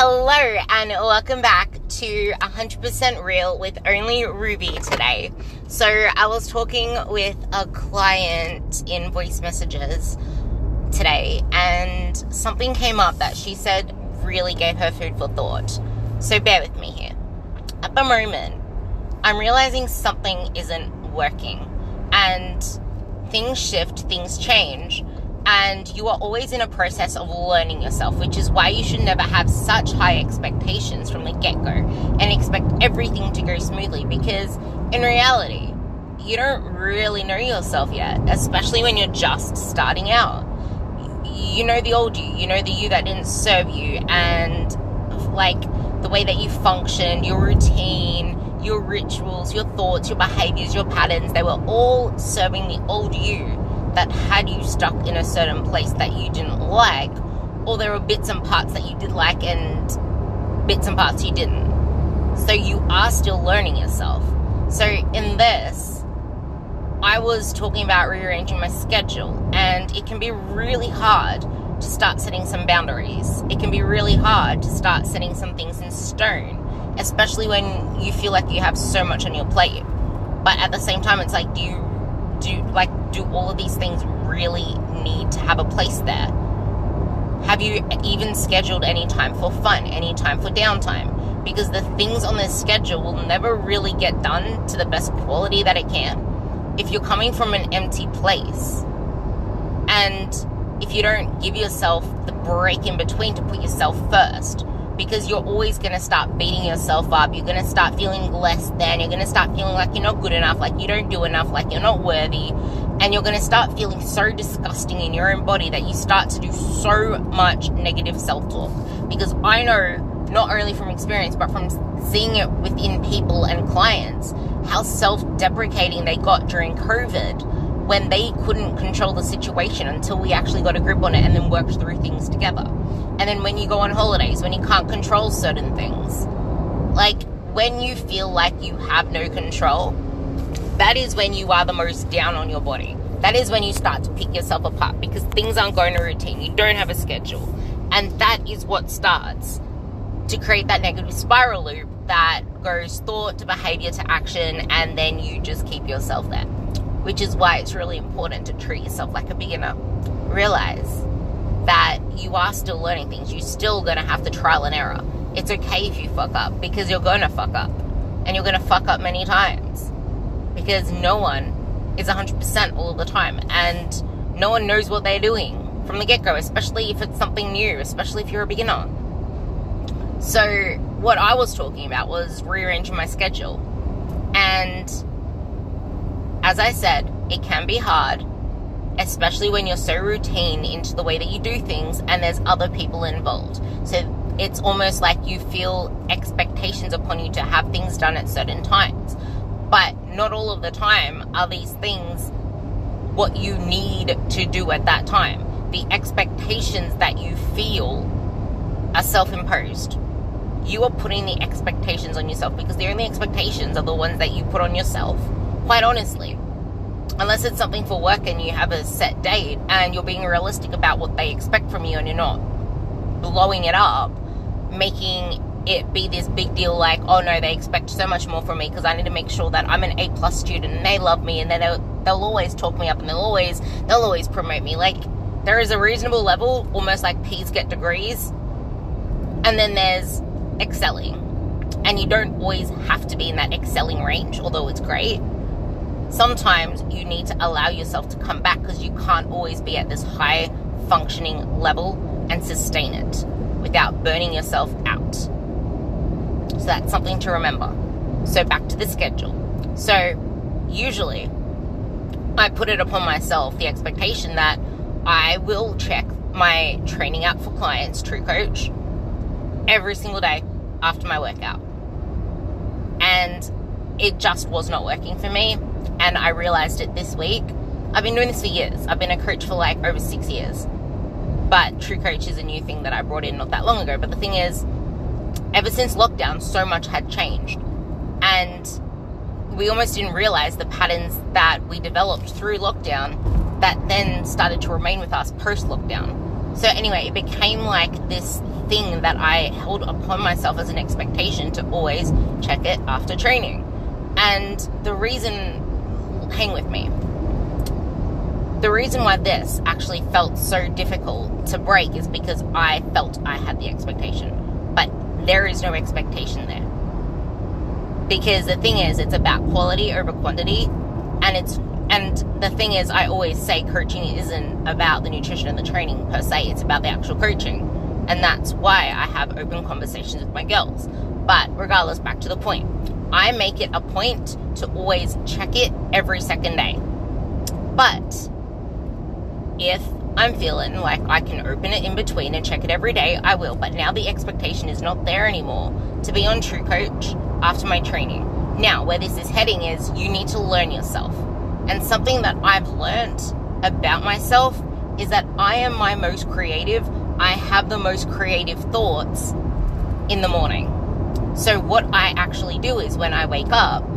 Hello, and welcome back to 100% Real with only Ruby today. So, I was talking with a client in voice messages today, and something came up that she said really gave her food for thought. So, bear with me here. At the moment, I'm realizing something isn't working, and things shift, things change and you are always in a process of learning yourself, which is why you should never have such high expectations from the get go and expect everything to go smoothly because in reality, you don't really know yourself yet, especially when you're just starting out. You know the old you, you know the you that didn't serve you, and like the way that you function, your routine, your rituals, your thoughts, your behaviors, your patterns, they were all serving the old you that had you stuck in a certain place that you didn't like, or there were bits and parts that you did like and bits and parts you didn't. So you are still learning yourself. So in this, I was talking about rearranging my schedule, and it can be really hard to start setting some boundaries. It can be really hard to start setting some things in stone, especially when you feel like you have so much on your plate. But at the same time, it's like, do you do like do all of these things really need to have a place there? Have you even scheduled any time for fun, any time for downtime? Because the things on this schedule will never really get done to the best quality that it can if you're coming from an empty place. And if you don't give yourself the break in between to put yourself first, because you're always going to start beating yourself up. You're going to start feeling less than. You're going to start feeling like you're not good enough, like you don't do enough, like you're not worthy. And you're going to start feeling so disgusting in your own body that you start to do so much negative self talk. Because I know, not only from experience, but from seeing it within people and clients, how self deprecating they got during COVID when they couldn't control the situation until we actually got a grip on it and then worked through things together. And then when you go on holidays, when you can't control certain things, like when you feel like you have no control, that is when you are the most down on your body. That is when you start to pick yourself apart because things aren't going to routine. You don't have a schedule. And that is what starts to create that negative spiral loop that goes thought to behavior to action, and then you just keep yourself there which is why it's really important to treat yourself like a beginner. Realize that you are still learning things. You're still going to have to trial and error. It's okay if you fuck up because you're going to fuck up. And you're going to fuck up many times because no one is 100% all the time. And no one knows what they're doing from the get go, especially if it's something new, especially if you're a beginner. So, what I was talking about was rearranging my schedule. And as I said, it can be hard, especially when you're so routine into the way that you do things and there's other people involved. So it's almost like you feel expectations upon you to have things done at certain times. But not all of the time are these things what you need to do at that time. The expectations that you feel are self imposed. You are putting the expectations on yourself because the only expectations are the ones that you put on yourself quite honestly. Unless it's something for work and you have a set date and you're being realistic about what they expect from you and you're not blowing it up, making it be this big deal like, oh no, they expect so much more from me because I need to make sure that I'm an A plus student and they love me and then they'll, they'll always talk me up and they'll always they'll always promote me. Like there is a reasonable level, almost like P's get degrees, and then there's excelling. And you don't always have to be in that excelling range, although it's great sometimes you need to allow yourself to come back because you can't always be at this high functioning level and sustain it without burning yourself out. So that's something to remember. So back to the schedule. So usually I put it upon myself the expectation that I will check my training app for clients, True Coach, every single day after my workout. And it just was not working for me and I realized it this week. I've been doing this for years. I've been a coach for like over six years. But True Coach is a new thing that I brought in not that long ago. But the thing is, ever since lockdown, so much had changed. And we almost didn't realize the patterns that we developed through lockdown that then started to remain with us post lockdown. So, anyway, it became like this thing that I held upon myself as an expectation to always check it after training. And the reason, hang with me, the reason why this actually felt so difficult to break is because I felt I had the expectation. There is no expectation there. Because the thing is, it's about quality over quantity, and it's and the thing is, I always say coaching isn't about the nutrition and the training per se, it's about the actual coaching. And that's why I have open conversations with my girls. But regardless, back to the point. I make it a point to always check it every second day. But if I'm feeling like I can open it in between and check it every day, I will. But now the expectation is not there anymore to be on True Coach after my training. Now, where this is heading is you need to learn yourself. And something that I've learned about myself is that I am my most creative. I have the most creative thoughts in the morning. So, what I actually do is when I wake up,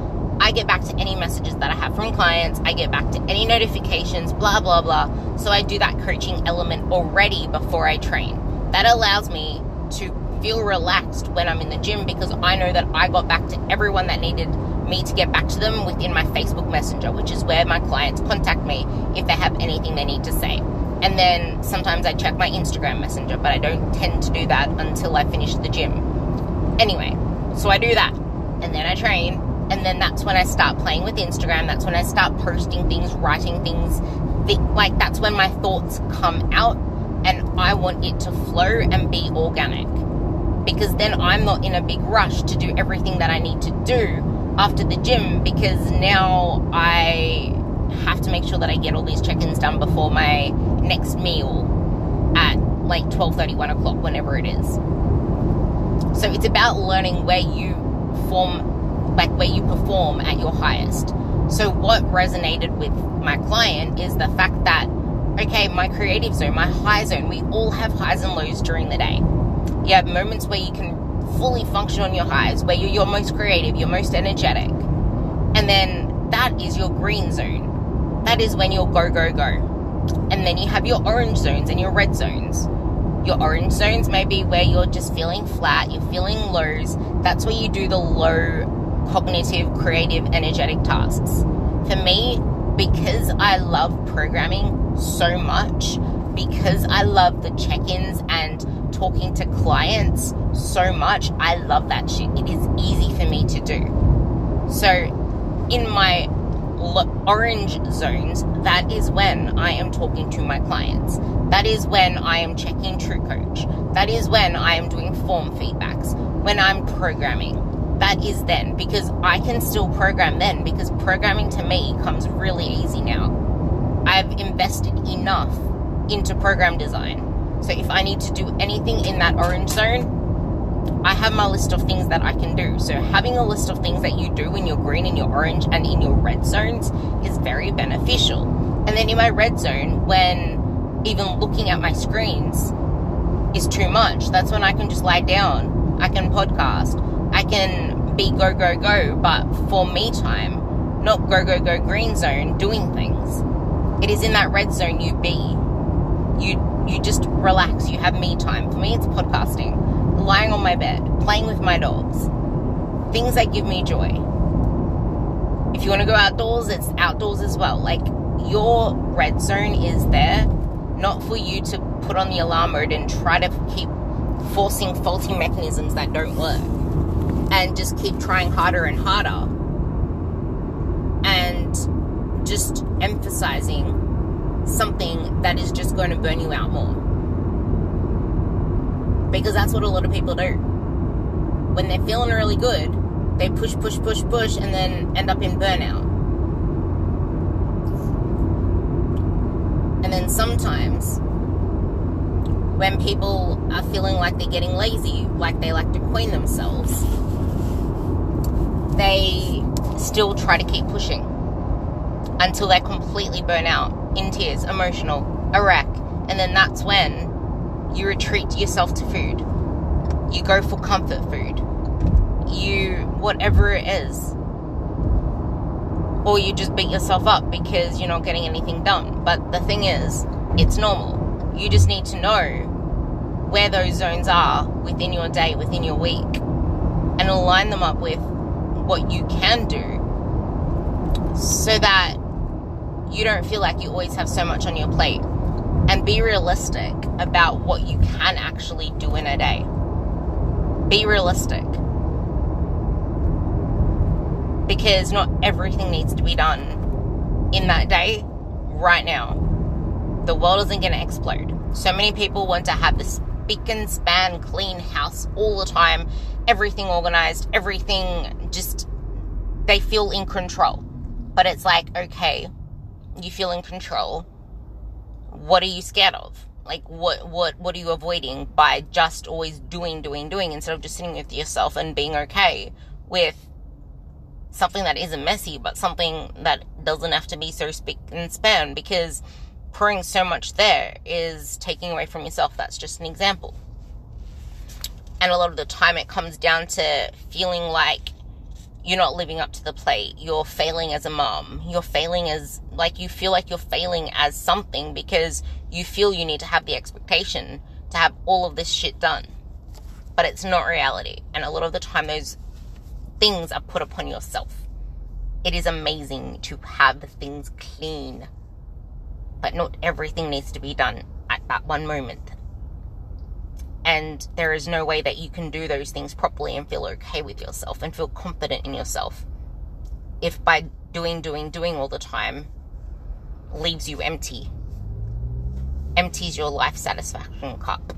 I get back to any messages that I have from clients, I get back to any notifications, blah, blah, blah. So, I do that coaching element already before I train. That allows me to feel relaxed when I'm in the gym because I know that I got back to everyone that needed me to get back to them within my Facebook Messenger, which is where my clients contact me if they have anything they need to say. And then sometimes I check my Instagram Messenger, but I don't tend to do that until I finish the gym. Anyway, so I do that. And then I train. And then that's when I start playing with Instagram. That's when I start posting things, writing things. Like, that's when my thoughts come out. And I want it to flow and be organic. Because then I'm not in a big rush to do everything that I need to do after the gym because now I have to make sure that I get all these check-ins done before my next meal at like 12:30, 1 o'clock, whenever it is. So it's about learning where you form, like where you perform at your highest. So what resonated with my client is the fact that okay, my creative zone, my high zone, we all have highs and lows during the day. You have moments where you can fully function on your highs, where you're your most creative, you're most energetic. And then that is your green zone. That is when you'll go, go, go. And then you have your orange zones and your red zones. Your orange zones may be where you're just feeling flat, you're feeling lows. That's where you do the low cognitive, creative, energetic tasks. For me, because I love programming so much, because I love the check ins and talking to clients so much. I love that shit. It is easy for me to do. So, in my orange zones, that is when I am talking to my clients. That is when I am checking True Coach. That is when I am doing form feedbacks. When I'm programming. That is then because I can still program then because programming to me comes really easy now. I've invested enough into program design so if I need to do anything in that orange zone, I have my list of things that I can do. So having a list of things that you do in your green, and your orange, and in your red zones is very beneficial. And then in my red zone, when even looking at my screens is too much, that's when I can just lie down. I can podcast. I can be go, go, go, but for me time, not go, go, go green zone, doing things. It is in that red zone you be. You you just relax. You have me time. For me, it's podcasting, lying on my bed, playing with my dogs, things that give me joy. If you want to go outdoors, it's outdoors as well. Like your red zone is there, not for you to put on the alarm mode and try to keep forcing faulty mechanisms that don't work and just keep trying harder and harder and just emphasizing something that is just going to burn you out more. Because that's what a lot of people do. When they're feeling really good, they push, push, push, push, and then end up in burnout. And then sometimes, when people are feeling like they're getting lazy, like they like to queen themselves, they still try to keep pushing until they're completely burn out in tears, emotional, a wreck, and then that's when you retreat yourself to food. You go for comfort food. You, whatever it is. Or you just beat yourself up because you're not getting anything done. But the thing is, it's normal. You just need to know where those zones are within your day, within your week, and align them up with what you can do so that you don't feel like you always have so much on your plate. And be realistic about what you can actually do in a day. Be realistic. Because not everything needs to be done in that day right now. The world isn't going to explode. So many people want to have this spick and span clean house all the time, everything organized, everything just, they feel in control. But it's like, okay, you feel in control. What are you scared of? Like what what what are you avoiding by just always doing doing doing instead of just sitting with yourself and being okay with something that isn't messy but something that doesn't have to be so spick and span because pouring so much there is taking away from yourself. That's just an example. And a lot of the time it comes down to feeling like you're not living up to the plate. You're failing as a mom. You're failing as, like, you feel like you're failing as something because you feel you need to have the expectation to have all of this shit done. But it's not reality. And a lot of the time, those things are put upon yourself. It is amazing to have the things clean but not everything needs to be done at that one moment. And there is no way that you can do those things properly and feel okay with yourself and feel confident in yourself if by doing, doing, doing all the time leaves you empty, empties your life satisfaction cup.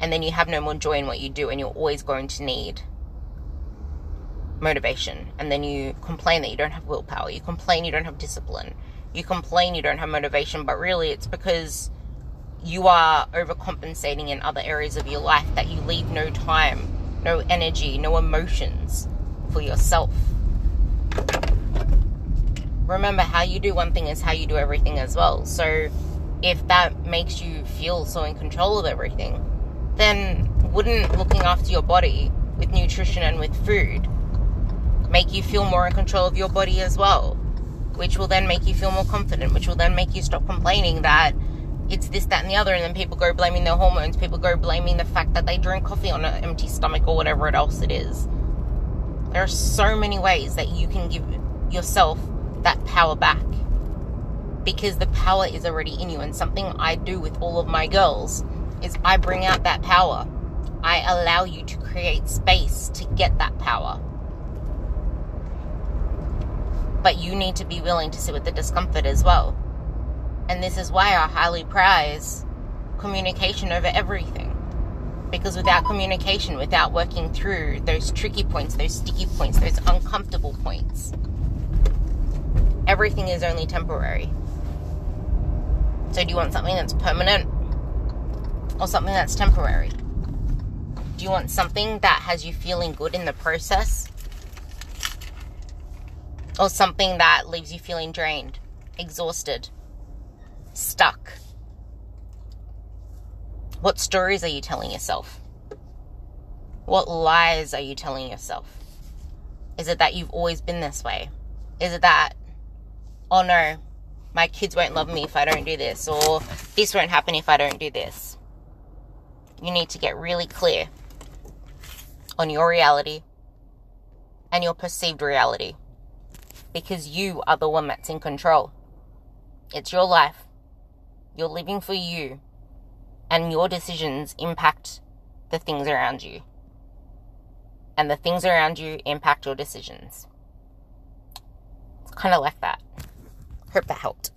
And then you have no more joy in what you do, and you're always going to need motivation. And then you complain that you don't have willpower, you complain you don't have discipline, you complain you don't have motivation, but really it's because you are overcompensating in other areas of your life that you leave no time, no energy, no emotions for yourself. Remember, how you do one thing is how you do everything as well. So, if that makes you feel so in control of everything, then wouldn't looking after your body with nutrition and with food make you feel more in control of your body as well? which will then make you feel more confident, which will then make you stop complaining that it's this, that, and the other. And then people go blaming their hormones. People go blaming the fact that they drink coffee on an empty stomach or whatever else it is. There are so many ways that you can give yourself that power back because the power is already in you. And something I do with all of my girls is I bring out that power. I allow you to create space to get that power. But you need to be willing to sit with the discomfort as well. And this is why I highly prize communication over everything. Because without communication, without working through those tricky points, those sticky points, those uncomfortable points, everything is only temporary. So, do you want something that's permanent or something that's temporary? Do you want something that has you feeling good in the process or something that leaves you feeling drained, exhausted, stuck? What stories are you telling yourself? What lies are you telling yourself? Is it that you've always been this way? Is it that, oh no, my kids won't love me if I don't do this, or this won't happen if I don't do this? You need to get really clear on your reality and your perceived reality because you are the one that's in control. It's your life. You're living for you. And your decisions impact the things around you. And the things around you impact your decisions. It's kind of like that. Hope that helped.